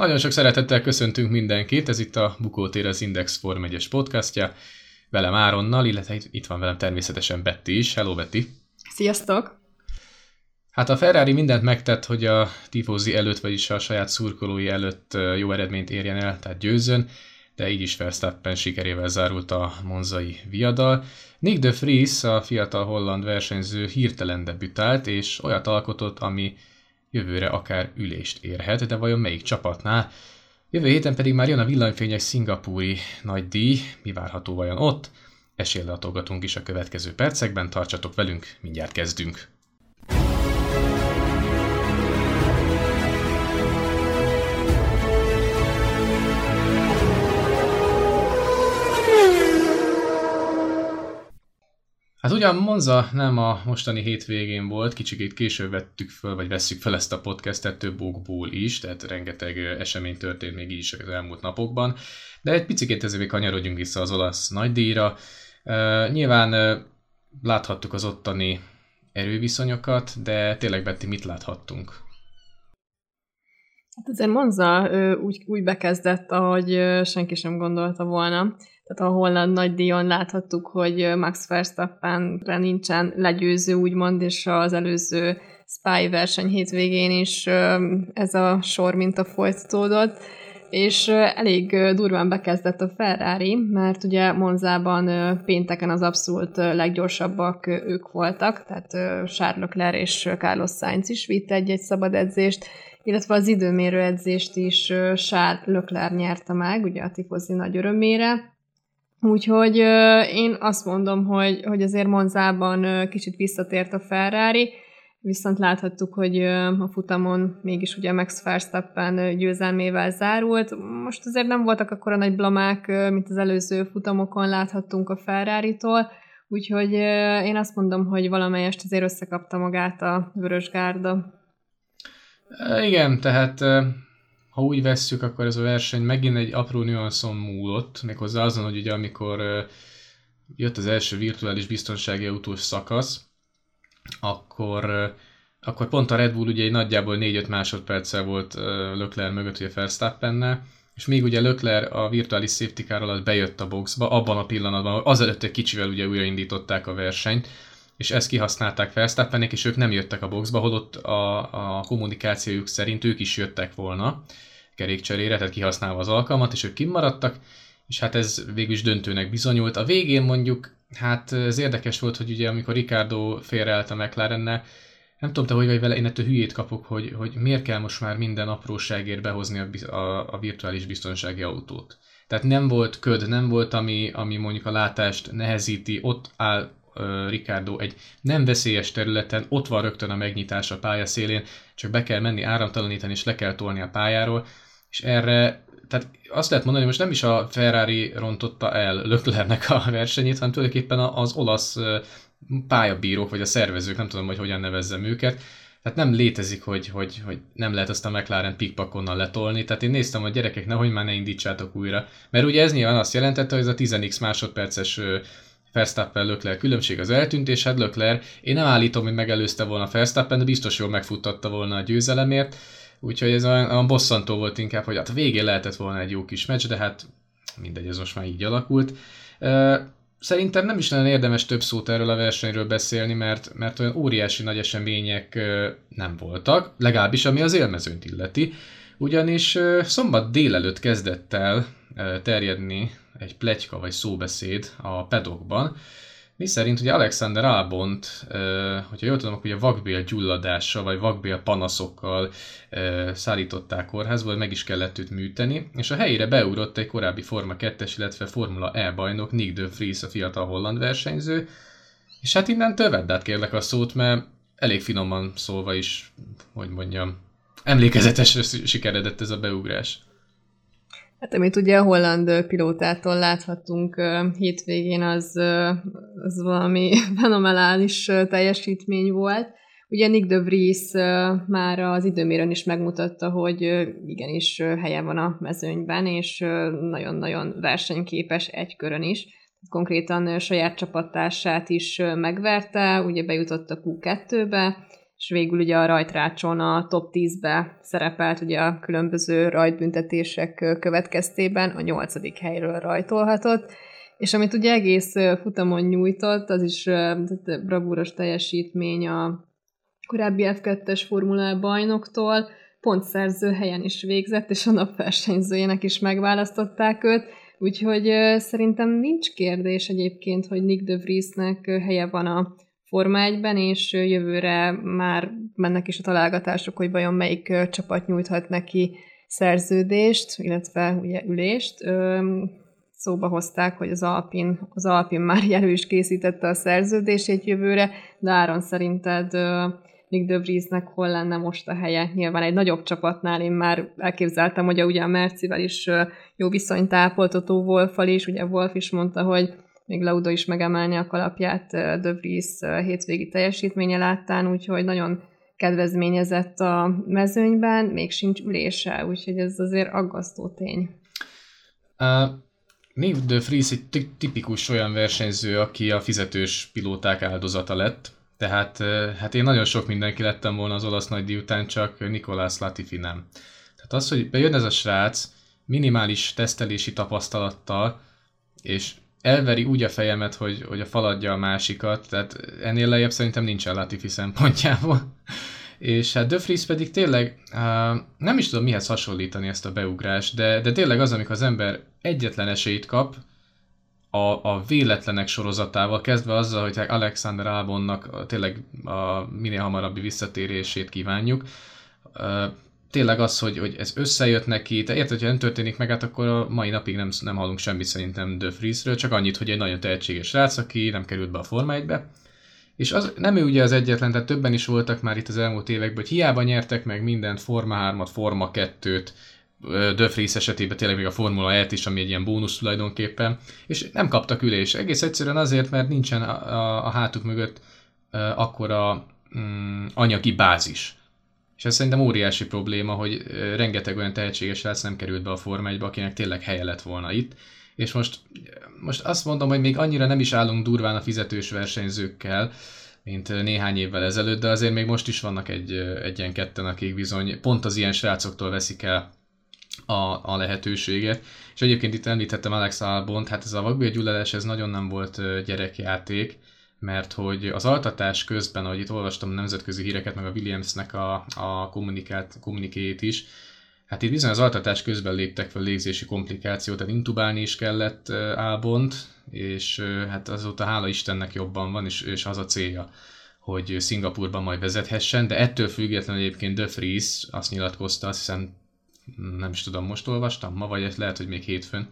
Nagyon sok szeretettel köszöntünk mindenkit, ez itt a Bukótér az Index Form 1 podcastja, velem Áronnal, illetve itt van velem természetesen Betty is. Hello Betty! Sziasztok! Hát a Ferrari mindent megtett, hogy a tifózi előtt, vagyis a saját szurkolói előtt jó eredményt érjen el, tehát győzzön, de így is Verstappen sikerével zárult a monzai viadal. Nick de Vries, a fiatal holland versenyző hirtelen debütált, és olyat alkotott, ami jövőre akár ülést érhet, de vajon melyik csapatnál? Jövő héten pedig már jön a villanyfényes szingapúri nagy díj, mi várható vajon ott? Esélylatolgatunk is a következő percekben, tartsatok velünk, mindjárt kezdünk! Hát ugyan Monza nem a mostani hétvégén volt, kicsikét később vettük föl, vagy vesszük fel ezt a podcastet több okból is, tehát rengeteg esemény történt még így is az elmúlt napokban, de egy picit ezért kanyarodjunk vissza az olasz nagydíjra. Uh, nyilván uh, láthattuk az ottani erőviszonyokat, de tényleg Betty, mit láthattunk? Hát azért Monza úgy, úgy bekezdett, ahogy senki sem gondolta volna. Tehát a holland nagy díjon láthattuk, hogy Max Verstappenre nincsen legyőző, úgymond, és az előző Spy verseny hétvégén is ez a sor minta folytatódott, és elég durván bekezdett a Ferrari, mert ugye Monzában pénteken az abszolút leggyorsabbak ők voltak, tehát Charles Leclerc és Carlos Sainz is vitt egy-egy szabad edzést, illetve az időmérő edzést is Charles Leclerc nyerte meg, ugye a tifozi nagy örömére, Úgyhogy én azt mondom, hogy, hogy azért Monzában kicsit visszatért a Ferrari, viszont láthattuk, hogy a futamon mégis ugye Max Verstappen győzelmével zárult. Most azért nem voltak akkor a nagy blamák, mint az előző futamokon láthattunk a Ferrari-tól, úgyhogy én azt mondom, hogy valamelyest azért összekapta magát a Vörös Gárda. Igen, tehát ha úgy vesszük, akkor ez a verseny megint egy apró nüanszon múlott, méghozzá azon, hogy ugye amikor jött az első virtuális biztonsági autós szakasz, akkor, akkor pont a Red Bull ugye egy nagyjából 4-5 másodperccel volt Lökler mögött, ugye Verstappennel, és még ugye Lökler a virtuális safety car alatt bejött a boxba, abban a pillanatban, azelőtt egy kicsivel ugye újraindították a versenyt, és ezt kihasználták Verstappenek, és ők nem jöttek a boxba, holott a, a kommunikációjuk szerint ők is jöttek volna kerékcserére, tehát kihasználva az alkalmat, és ők kimaradtak, és hát ez végül is döntőnek bizonyult. A végén mondjuk, hát ez érdekes volt, hogy ugye amikor Ricardo félreállt a McLarennel, nem tudom te, hogy vagy vele, én ettől hülyét kapok, hogy, hogy miért kell most már minden apróságért behozni a, a, a virtuális biztonsági autót. Tehát nem volt köd, nem volt, ami, ami mondjuk a látást nehezíti, ott áll Ricardo egy nem veszélyes területen, ott van rögtön a megnyitás a pálya szélén, csak be kell menni áramtalanítani, és le kell tolni a pályáról és erre, tehát azt lehet mondani, hogy most nem is a Ferrari rontotta el Löklernek a versenyét, hanem tulajdonképpen az olasz pályabírók, vagy a szervezők, nem tudom, hogy hogyan nevezzem őket, tehát nem létezik, hogy, hogy, hogy nem lehet azt a McLaren pickpackonnal letolni. Tehát én néztem, hogy gyerekek, nehogy már ne indítsátok újra. Mert ugye ez nyilván azt jelentette, hogy ez a 10x másodperces Verstappen Lökler különbség az eltűnt, és hát Lökler, én nem állítom, hogy megelőzte volna Verstappen, de biztos jól megfuttatta volna a győzelemért. Úgyhogy ez olyan, olyan bosszantó volt inkább, hogy hát a végén lehetett volna egy jó kis meccs, de hát mindegy, ez most már így alakult. Szerintem nem is lenne érdemes több szót erről a versenyről beszélni, mert, mert olyan óriási nagy események nem voltak, legalábbis ami az élmezőnt illeti. Ugyanis szombat délelőtt kezdett el terjedni egy pletyka vagy szóbeszéd a pedokban, mi szerint ugye Alexander Albont, hogyha jól tudom, akkor ugye vakbél gyulladással vagy vakbél panaszokkal szállították kórházba, meg is kellett őt műteni, és a helyére beugrott egy korábbi Forma 2-es, illetve Formula E bajnok, Nick de Vries, a fiatal holland versenyző, és hát innen tövedd át kérlek a szót, mert elég finoman szólva is, hogy mondjam, emlékezetesre sikeredett ez a beugrás. Hát amit ugye a holland pilótától láthattunk hétvégén, az, az valami fenomenális teljesítmény volt. Ugye Nick de Vries már az időmérőn is megmutatta, hogy igenis helye van a mezőnyben, és nagyon-nagyon versenyképes egy körön is. Konkrétan saját csapattársát is megverte, ugye bejutott a Q2-be, és végül ugye a rajtrácson a top 10-be szerepelt ugye a különböző rajtbüntetések következtében, a nyolcadik helyről rajtolhatott, és amit ugye egész futamon nyújtott, az is bravúros teljesítmény a korábbi F2-es Formula bajnoktól, pontszerző helyen is végzett, és a napversenyzőjének is megválasztották őt, úgyhogy szerintem nincs kérdés egyébként, hogy Nick de Vriesnek helye van a Forma 1-ben, és jövőre már mennek is a találgatások, hogy vajon melyik csapat nyújthat neki szerződést, illetve ugye ülést. Szóba hozták, hogy az Alpin, az Alpin már jelő is készítette a szerződését jövőre, de Áron szerinted Nick de Vriesnek hol lenne most a helye. Nyilván egy nagyobb csapatnál én már elképzeltem, hogy a, ugye a Mercivel is jó viszonyt ápoltató Wolfal is, ugye Wolf is mondta, hogy még Lauda is megemelni a kalapját De Vries hétvégi teljesítménye láttán, úgyhogy nagyon kedvezményezett a mezőnyben, még sincs ülése, úgyhogy ez azért aggasztó tény. Uh, Nick De Vries egy tipikus olyan versenyző, aki a fizetős pilóták áldozata lett, tehát hát én nagyon sok mindenki lettem volna az olasz nagydíj után, csak Nikolás Latifi nem. Tehát az, hogy bejön ez a srác minimális tesztelési tapasztalattal, és elveri úgy a fejemet, hogy, hogy a faladja a másikat, tehát ennél lejjebb szerintem nincsen Latifi szempontjából. És hát Döfris pedig tényleg, nem is tudom mihez hasonlítani ezt a beugrást, de, de tényleg az, amikor az ember egyetlen esélyt kap, a, a véletlenek sorozatával, kezdve azzal, hogy Alexander Albonnak tényleg a minél hamarabbi visszatérését kívánjuk. Tényleg az, hogy, hogy ez összejött neki, te érted, hogyha nem történik meg, hát akkor a mai napig nem, nem hallunk semmit szerintem De Friesről, csak annyit, hogy egy nagyon tehetséges rác, aki nem került be a Forma 1-be. És az, nem ő ugye az egyetlen, tehát többen is voltak már itt az elmúlt években, hogy hiába nyertek meg mindent, Forma 3-at, Forma 2-t, Döfrész esetében tényleg még a Formula e is, ami egy ilyen bónusz tulajdonképpen, és nem kaptak ülés. Egész egyszerűen azért, mert nincsen a, a, a hátuk mögött uh, akkora um, anyagi bázis. És ez szerintem óriási probléma, hogy rengeteg olyan tehetséges rác nem került be a Forma 1 akinek tényleg helye lett volna itt. És most, most azt mondom, hogy még annyira nem is állunk durván a fizetős versenyzőkkel, mint néhány évvel ezelőtt, de azért még most is vannak egy, egy ilyen ketten, akik bizony pont az ilyen srácoktól veszik el a, a lehetőséget. És egyébként itt említettem Alex Albont, hát ez a vakbélgyulladás ez nagyon nem volt gyerekjáték, mert hogy az altatás közben, ahogy itt olvastam a nemzetközi híreket, meg a Williamsnek a, a kommunikát, is, hát itt bizony az altatás közben léptek fel légzési komplikációt, tehát intubálni is kellett Albont, és hát azóta hála Istennek jobban van, és, és az a célja, hogy Szingapurban majd vezethessen, de ettől függetlenül egyébként De Vries azt nyilatkozta, azt hiszem nem is tudom, most olvastam ma, vagy lehet, hogy még hétfőn,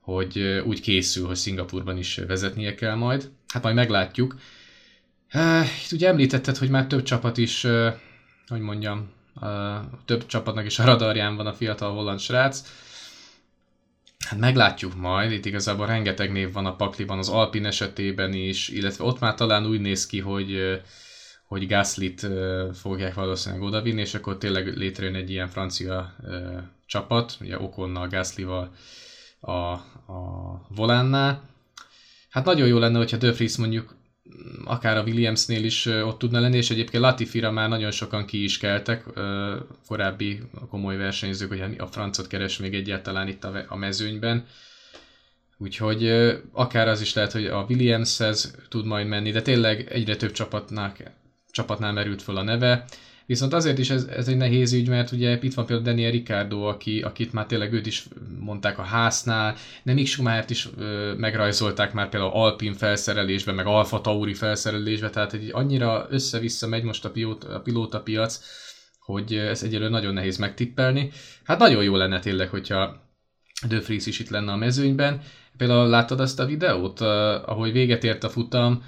hogy úgy készül, hogy Szingapurban is vezetnie kell majd. Hát majd meglátjuk. Itt ugye említetted, hogy már több csapat is, hogy mondjam, több csapatnak is a radarján van a fiatal holland srác. Hát meglátjuk majd, itt igazából rengeteg név van a pakliban, az Alpin esetében is, illetve ott már talán úgy néz ki, hogy hogy Gaslit fogják valószínűleg odavinni, és akkor tényleg létrejön egy ilyen francia csapat, ugye Okonnal, Gaslival a, a volánnál. Hát nagyon jó lenne, hogyha Döfris mondjuk akár a Williamsnél is ott tudna lenni, és egyébként Latifira már nagyon sokan ki is keltek, korábbi komoly versenyzők, hogy a francot keres még egyáltalán itt a mezőnyben. Úgyhogy akár az is lehet, hogy a Williamshez tud majd menni, de tényleg egyre több csapatnak csapatnál merült föl a neve. Viszont azért is ez, ez egy nehéz ügy, mert ugye itt van például Daniel Ricardo, aki, akit már tényleg őt is mondták a háznál, de Mick Schumachert is ö, megrajzolták már például Alpin felszerelésbe, meg Alfa Tauri felszerelésbe, tehát egy annyira össze-vissza megy most a, pilóta, a pilóta piac, hogy ez egyelőre nagyon nehéz megtippelni. Hát nagyon jó lenne tényleg, hogyha De Vries is itt lenne a mezőnyben. Például láttad azt a videót, ahogy véget ért a futam,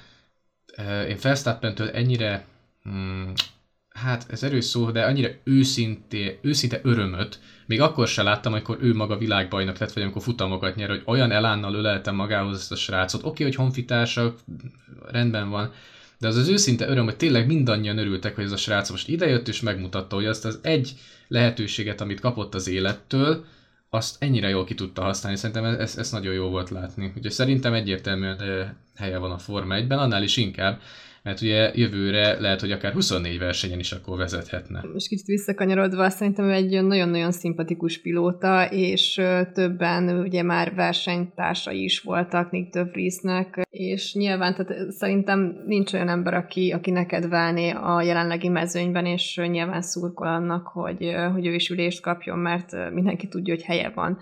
én Felsztappentől ennyire hmm, hát ez erős szó, de annyira őszinte, őszinte örömöt, még akkor se láttam, amikor ő maga világbajnok lett, vagy amikor futamokat nyer, hogy olyan elánnal öleltem magához ezt a srácot. Oké, okay, hogy honfitársak, rendben van, de az az őszinte öröm, hogy tényleg mindannyian örültek, hogy ez a srác most idejött és megmutatta, hogy azt az egy lehetőséget, amit kapott az élettől, azt ennyire jól ki tudta használni. Szerintem ez, ez nagyon jó volt látni. Ugye szerintem egyértelműen helye van a Forma 1-ben, annál is inkább, mert ugye jövőre lehet, hogy akár 24 versenyen is akkor vezethetne. És kicsit visszakanyarodva, szerintem egy nagyon-nagyon szimpatikus pilóta, és többen ugye már versenytársai is voltak Nick de Vriesnek, és nyilván tehát szerintem nincs olyan ember, aki, aki neked válné a jelenlegi mezőnyben, és nyilván szurkol annak, hogy, hogy ő is ülést kapjon, mert mindenki tudja, hogy helye van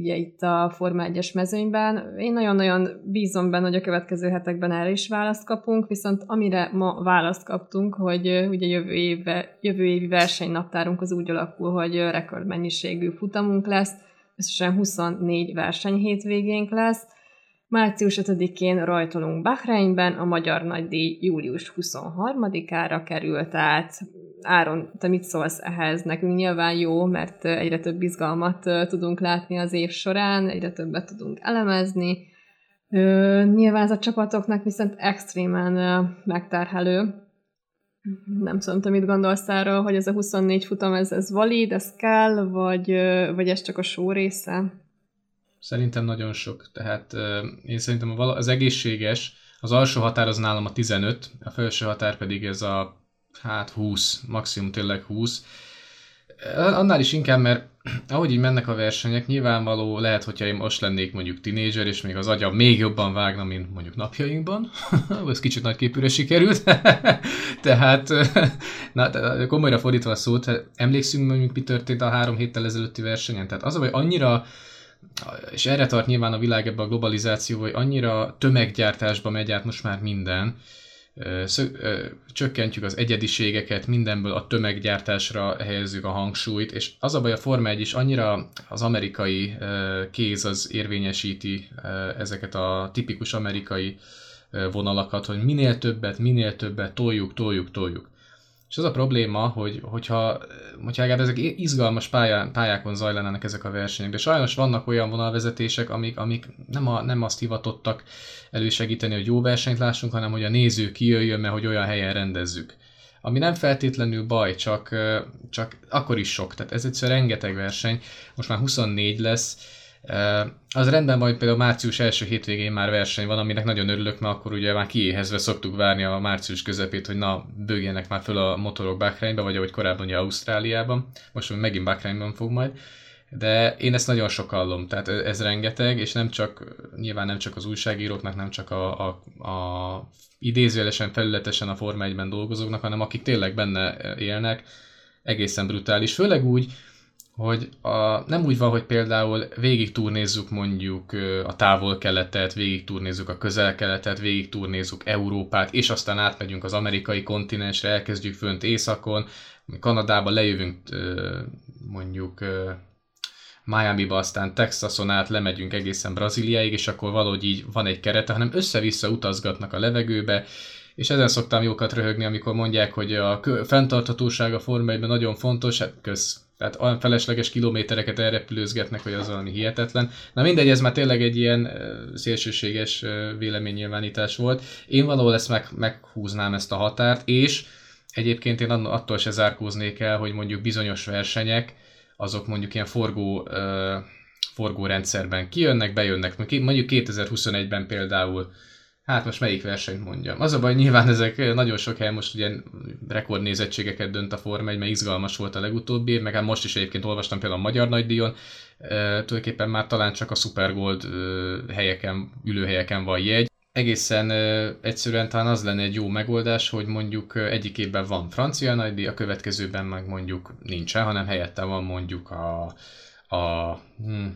ugye itt a Forma 1-es mezőnyben. Én nagyon-nagyon bízom benne, hogy a következő hetekben erre is választ kapunk, viszont amire ma választ kaptunk, hogy ugye jövő, évve, jövő évi versenynaptárunk az úgy alakul, hogy rekordmennyiségű futamunk lesz, összesen 24 verseny hétvégénk lesz, Március 5-én rajtolunk Bahreinben, a Magyar Nagydíj július 23-ára került át. Áron, te mit szólsz ehhez? Nekünk nyilván jó, mert egyre több izgalmat tudunk látni az év során, egyre többet tudunk elemezni. Nyilván ez a csapatoknak viszont extrémen megterhelő. Nem tudom, te mit gondolsz arról, hogy ez a 24 futam, ez, ez valid, ez kell, vagy, vagy ez csak a só része? Szerintem nagyon sok. Tehát én szerintem az egészséges, az alsó határ az nálam a 15, a felső határ pedig ez a hát 20, maximum tényleg 20. Annál is inkább, mert ahogy így mennek a versenyek, nyilvánvaló lehet, hogyha én most lennék mondjuk tinédzser, és még az agyam még jobban vágna, mint mondjuk napjainkban. Ez kicsit nagy képűre sikerült. Tehát, na, komolyra fordítva a szót, emlékszünk mondjuk mi történt a három héttel ezelőtti versenyen. Tehát az, hogy annyira és erre tart nyilván a világ ebbe a globalizáció, hogy annyira tömeggyártásba megy át most már minden, csökkentjük az egyediségeket, mindenből a tömeggyártásra helyezzük a hangsúlyt, és az a baj a Forma 1 is annyira az amerikai kéz az érvényesíti ezeket a tipikus amerikai vonalakat, hogy minél többet, minél többet toljuk, toljuk, toljuk. És az a probléma, hogy, hogyha, hogyha legalább ezek izgalmas pályán, pályákon zajlanának ezek a versenyek, de sajnos vannak olyan vonalvezetések, amik, amik nem, a, nem azt hivatottak elősegíteni, hogy jó versenyt lássunk, hanem hogy a néző kijöjjön, mert hogy olyan helyen rendezzük. Ami nem feltétlenül baj, csak, csak akkor is sok. Tehát ez egyszer rengeteg verseny, most már 24 lesz, az rendben van, hogy például március első hétvégén már verseny van, aminek nagyon örülök, mert akkor ugye már kiéhezve szoktuk várni a március közepét, hogy na, bőgjenek már föl a motorok Bahreinbe, vagy ahogy korábban ugye Ausztráliában, most megint Bahreinben fog majd. De én ezt nagyon sokallom, tehát ez rengeteg, és nem csak, nyilván nem csak az újságíróknak, nem csak a, a, a idézőjelesen, felületesen a Forma 1-ben dolgozóknak, hanem akik tényleg benne élnek, egészen brutális. Főleg úgy, hogy a, nem úgy van, hogy például végig turnézzuk mondjuk a távol-keletet, végig turnézzuk a közel-keletet, végig turnézzuk Európát, és aztán átmegyünk az amerikai kontinensre, elkezdjük fönt északon, Kanadába lejövünk mondjuk Miami-ba, aztán Texason át lemegyünk egészen Brazíliáig, és akkor valahogy így van egy kerete, hanem össze-vissza utazgatnak a levegőbe, és ezen szoktam jókat röhögni, amikor mondják, hogy a fenntarthatóság a Forma nagyon fontos, hát köz tehát olyan felesleges kilométereket elrepülőzgetnek, hogy az valami hihetetlen. Na mindegy, ez már tényleg egy ilyen szélsőséges véleménynyilvánítás volt. Én valahol ezt meg, meghúznám ezt a határt, és egyébként én attól se zárkóznék el, hogy mondjuk bizonyos versenyek, azok mondjuk ilyen forgó, forgórendszerben kijönnek, bejönnek. Mondjuk 2021-ben például Hát most melyik versenyt mondjam? Az a baj, nyilván ezek nagyon sok hely most ugye rekordnézettségeket dönt a Forma 1, mert izgalmas volt a legutóbbi meg hát most is egyébként olvastam például a Magyar Nagydíjon, e, tulajdonképpen már talán csak a Super Gold e, helyeken, ülőhelyeken van jegy. Egészen e, egyszerűen talán az lenne egy jó megoldás, hogy mondjuk egyik évben van francia nagydíj, a következőben meg mondjuk nincsen, hanem helyette van mondjuk a, a hm,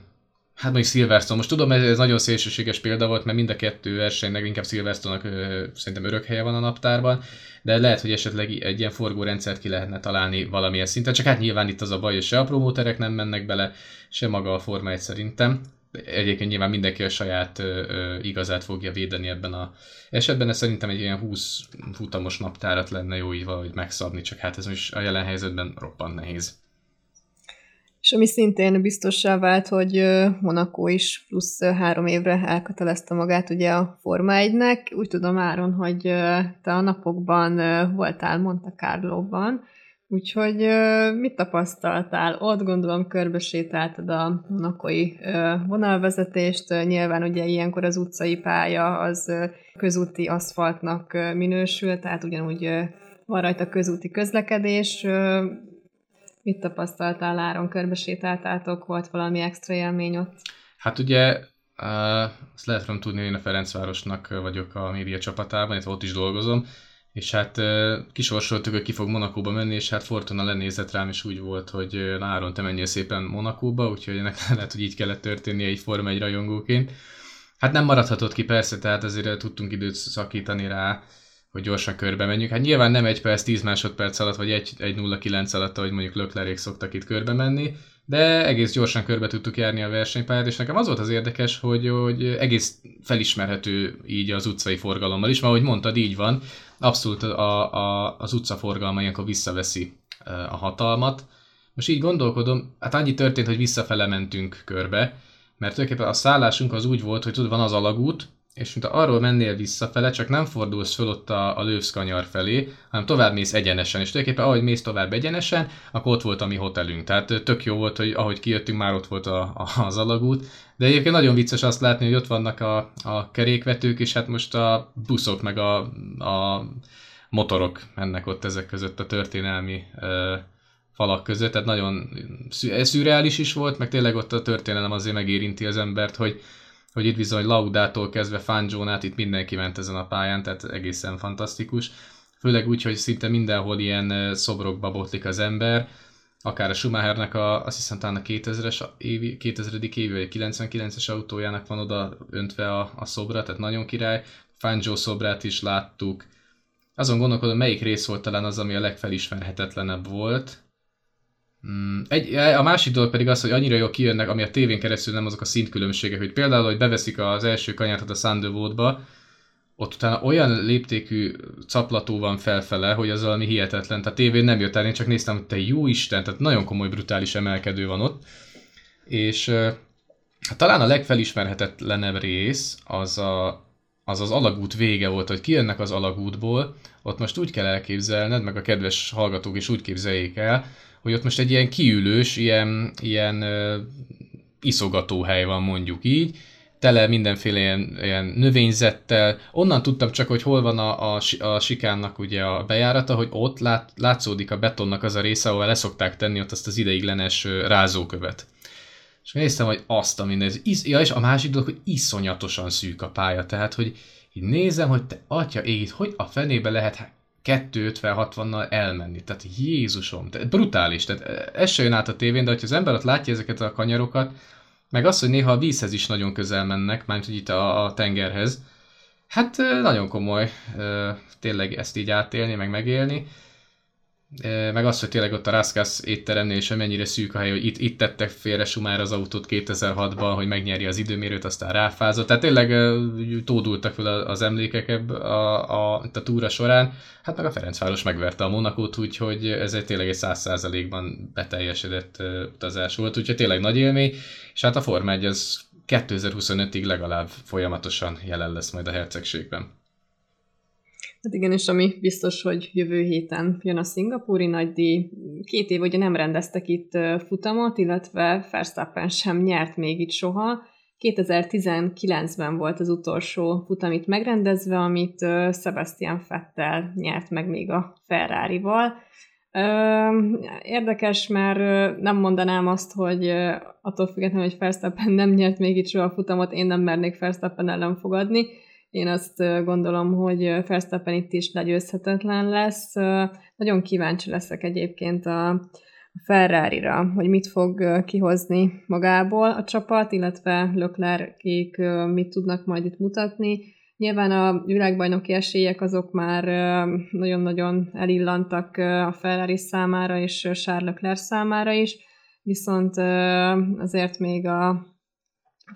Hát mondjuk Silverstone. Most tudom, ez nagyon szélsőséges példa volt, mert mind a kettő versenynek inkább Silverstone-nak szerintem örök helye van a naptárban, de lehet, hogy esetleg egy ilyen forgórendszert ki lehetne találni valamilyen szinten. Csak hát nyilván itt az a baj, hogy se a promóterek nem mennek bele, se maga a Forma 1 szerintem. Egyébként nyilván mindenki a saját ö, ö, igazát fogja védeni ebben a esetben, ez szerintem egy ilyen 20 futamos naptárat lenne jó így valahogy megszabni, csak hát ez most a jelen helyzetben roppant nehéz. És ami szintén biztossá vált, hogy Monaco is plusz három évre elkötelezte magát ugye a Forma 1-nek. Úgy tudom, Áron, hogy te a napokban voltál Monte Carlo-ban, Úgyhogy mit tapasztaltál? Ott gondolom körbesétáltad a monakoi vonalvezetést. Nyilván ugye ilyenkor az utcai pálya az közúti aszfaltnak minősül, tehát ugyanúgy van rajta közúti közlekedés. Mit tapasztaltál Áron? Körbesétáltátok? Volt valami extra élmény ott? Hát ugye azt lehet tudom tudni, hogy én a Ferencvárosnak vagyok a média csapatában, illetve ott is dolgozom, és hát kisorsoltuk, hogy ki fog Monakóba menni, és hát Fortuna lenézett rám, és úgy volt, hogy Áron, te menjél szépen Monakóba, úgyhogy ennek lehet, hogy így kellett történnie egy Forma egy rajongóként. Hát nem maradhatott ki persze, tehát azért tudtunk időt szakítani rá, hogy gyorsan körbe menjünk. Hát nyilván nem egy perc, 10 másodperc alatt, vagy 1.09 alatt, ahogy mondjuk Löklerék szoktak itt körbe menni, de egész gyorsan körbe tudtuk járni a versenypályát, és nekem az volt az érdekes, hogy, hogy egész felismerhető így az utcai forgalommal is, mert ahogy mondtad, így van, abszolút a, a, az utcaforgalma ilyenkor visszaveszi a hatalmat. Most így gondolkodom, hát annyi történt, hogy visszafele mentünk körbe, mert tulajdonképpen a szállásunk az úgy volt, hogy tudod, van az alagút, és mint arról mennél visszafele, csak nem fordulsz föl ott a, a lőszkanyar felé, hanem tovább mész egyenesen, és tulajdonképpen ahogy mész tovább egyenesen, akkor ott volt a mi hotelünk. Tehát tök jó volt, hogy ahogy kijöttünk, már ott volt a, a, az alagút. De egyébként nagyon vicces azt látni, hogy ott vannak a, a kerékvetők, és hát most a buszok meg a, a motorok mennek ott ezek között a történelmi ö, falak között, tehát nagyon szürreális is volt, meg tényleg ott a történelem azért megérinti az embert, hogy hogy itt bizony Laudától kezdve Fanzsónát itt mindenki ment ezen a pályán, tehát egészen fantasztikus. Főleg úgy, hogy szinte mindenhol ilyen szobrokba botlik az ember, akár a Schumachernek a, azt hiszem talán a 2000-es évi, 2000. évi, vagy 99-es autójának van oda öntve a, a szobra, tehát nagyon király. Fangio szobrát is láttuk. Azon gondolkodom, melyik rész volt talán az, ami a legfelismerhetetlenebb volt. Mm, egy, a másik dolog pedig az, hogy annyira jól kijönnek, ami a tévén keresztül nem azok a szintkülönbségek, hogy például, hogy beveszik az első kanyát a Thunderbolt-ba, ott utána olyan léptékű caplató van felfele, hogy az valami hihetetlen. Tehát tévén nem jött el, én csak néztem, hogy te jó Isten, tehát nagyon komoly, brutális emelkedő van ott. És hát talán a legfelismerhetetlenebb rész az a, az az alagút vége volt, hogy kijönnek az alagútból, ott most úgy kell elképzelned, meg a kedves hallgatók is úgy képzeljék el, hogy ott most egy ilyen kiülős, ilyen, ilyen uh, iszogató hely van mondjuk így, tele mindenféle ilyen, ilyen növényzettel. Onnan tudtam csak, hogy hol van a, a, a sikánnak ugye a bejárata, hogy ott lát, látszódik a betonnak az a része, ahol leszokták tenni ott azt az ideiglenes rázókövet. És néztem, hogy azt a minden. Is, ja, és a másik dolog, hogy iszonyatosan szűk a pálya. Tehát, hogy így nézem, hogy te atya ég, hogy a fenébe lehet 250-60-nal elmenni. Tehát Jézusom, tehát brutális. Tehát ez se jön át a tévén, de hogyha az ember ott látja ezeket a kanyarokat, meg az, hogy néha a vízhez is nagyon közel mennek, mármint hogy itt a, a tengerhez, hát nagyon komoly tényleg ezt így átélni, meg megélni meg az, hogy tényleg ott a Raskas étteremnél is mennyire szűk a hely, hogy itt, itt tettek félre Sumár az autót 2006-ban, hogy megnyeri az időmérőt, aztán ráfázott. Tehát tényleg tódultak fel az emlékek a, a, a túra során. Hát meg a Ferencváros megverte a Monakót, úgyhogy ez egy tényleg egy száz százalékban beteljesedett utazás volt, úgyhogy tényleg nagy élmény. És hát a Forma 1 az 2025-ig legalább folyamatosan jelen lesz majd a hercegségben. Hát igen, és ami biztos, hogy jövő héten jön a szingapúri nagydíj. Két év ugye nem rendeztek itt futamot, illetve Verstappen sem nyert még itt soha. 2019-ben volt az utolsó futam itt megrendezve, amit Sebastian Vettel nyert meg még a Ferrari-val. Érdekes, mert nem mondanám azt, hogy attól függetlenül, hogy Verstappen nem nyert még itt soha a futamot, én nem mernék Verstappen ellen fogadni, én azt gondolom, hogy Verstappen itt is legyőzhetetlen lesz. Nagyon kíváncsi leszek egyébként a Ferrari-ra, hogy mit fog kihozni magából a csapat, illetve Leclerc-kék mit tudnak majd itt mutatni. Nyilván a világbajnoki esélyek azok már nagyon-nagyon elillantak a Ferrari számára és Charles Leclerc számára is, viszont azért még a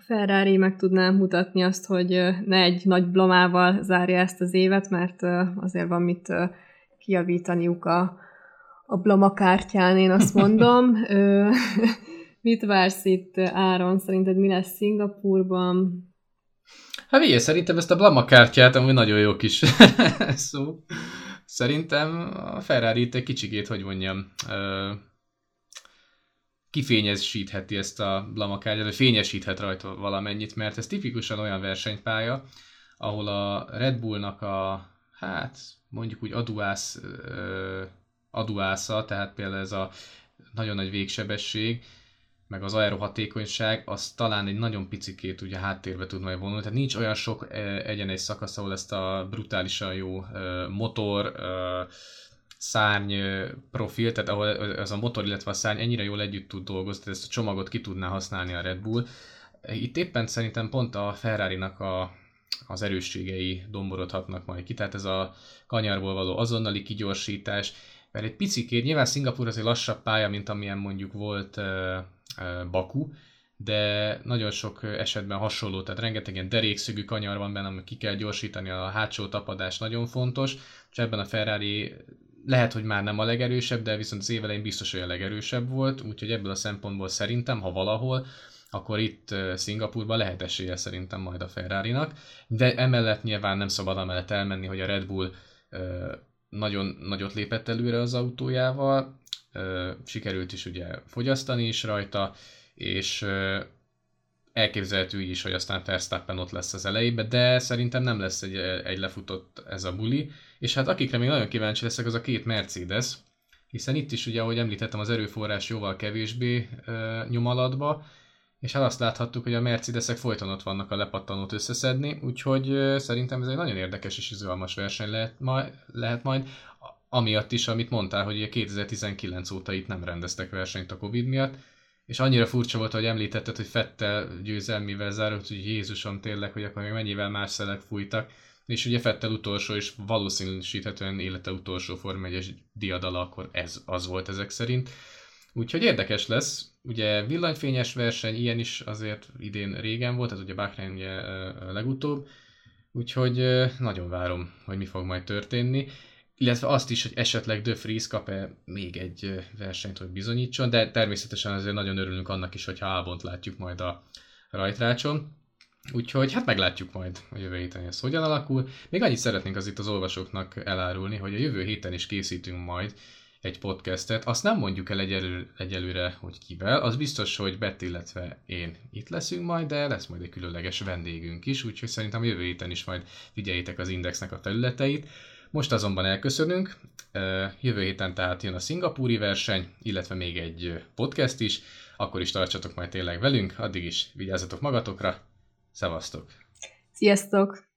Ferrari meg tudná mutatni azt, hogy ne egy nagy blomával zárja ezt az évet, mert azért van mit kiavítaniuk a, a bloma kártyán, én azt mondom. mit vársz itt, Áron? Szerinted mi lesz Szingapurban? Hát ugye, szerintem ezt a blama kártyát, ami nagyon jó kis szó. szerintem a Ferrari itt egy kicsikét, hogy mondjam, kifényesítheti ezt a blamakárgyat, vagy fényesíthet rajta valamennyit, mert ez tipikusan olyan versenypálya, ahol a Red Bullnak a, hát mondjuk úgy aduász, aduásza, tehát például ez a nagyon nagy végsebesség, meg az aerohatékonyság, az talán egy nagyon picikét ugye háttérbe tud majd vonulni. Tehát nincs olyan sok egyenes szakasz, ahol ezt a brutálisan jó motor, szárny profil, tehát ahol ez a motor, illetve a szárny ennyire jól együtt tud dolgozni, tehát ezt a csomagot ki tudná használni a Red Bull. Itt éppen szerintem pont a Ferrari-nak a, az erősségei domborodhatnak majd ki, tehát ez a kanyarból való azonnali kigyorsítás, mert egy picikét, nyilván Szingapur az egy lassabb pálya, mint amilyen mondjuk volt Baku, de nagyon sok esetben hasonló, tehát rengeteg ilyen derékszögű kanyar van benne, amit ki kell gyorsítani, a hátsó tapadás nagyon fontos, és ebben a Ferrari lehet, hogy már nem a legerősebb, de viszont az évelején biztos, hogy a legerősebb volt, úgyhogy ebből a szempontból szerintem, ha valahol, akkor itt Szingapurban lehet esélye szerintem majd a Ferrari-nak, de emellett nyilván nem szabad amellett elmenni, hogy a Red Bull nagyon nagyot lépett előre az autójával, sikerült is ugye fogyasztani is rajta, és elképzelhető is, hogy aztán Verstappen ott lesz az elejében, de szerintem nem lesz egy, egy lefutott ez a buli, és hát akikre még nagyon kíváncsi leszek, az a két Mercedes, hiszen itt is ugye, ahogy említettem, az erőforrás jóval kevésbé e, nyomalatba, és hát azt láthattuk, hogy a Mercedesek folyton ott vannak a lepattanót összeszedni, úgyhogy e, szerintem ez egy nagyon érdekes és izgalmas verseny lehet, majd, lehet majd, amiatt is, amit mondtál, hogy ugye 2019 óta itt nem rendeztek versenyt a Covid miatt, és annyira furcsa volt, hogy említetted, hogy Fettel győzelmével zárult, hogy Jézusom tényleg, hogy akkor még mennyivel más szelek fújtak, és ugye Fettel utolsó, és valószínűsíthetően élete utolsó Form 1 diadala, akkor ez az volt ezek szerint. Úgyhogy érdekes lesz, ugye villanyfényes verseny, ilyen is azért idén régen volt, tehát ugye Bahrain ugye legutóbb, úgyhogy nagyon várom, hogy mi fog majd történni illetve azt is, hogy esetleg De Vries kap-e még egy versenyt, hogy bizonyítson, de természetesen azért nagyon örülünk annak is, hogyha Albont látjuk majd a rajtrácson. Úgyhogy hát meglátjuk majd a jövő héten, ez hogyan alakul. Még annyit szeretnénk az itt az olvasóknak elárulni, hogy a jövő héten is készítünk majd egy podcastet. Azt nem mondjuk el egyelőre, egyelőre hogy kivel, az biztos, hogy Betty, illetve én itt leszünk majd, de lesz majd egy különleges vendégünk is, úgyhogy szerintem jövő héten is majd figyeljétek az Indexnek a felületeit. Most azonban elköszönünk, jövő héten tehát jön a szingapúri verseny, illetve még egy podcast is, akkor is tartsatok majd tényleg velünk, addig is vigyázzatok magatokra, szevasztok! Sziasztok!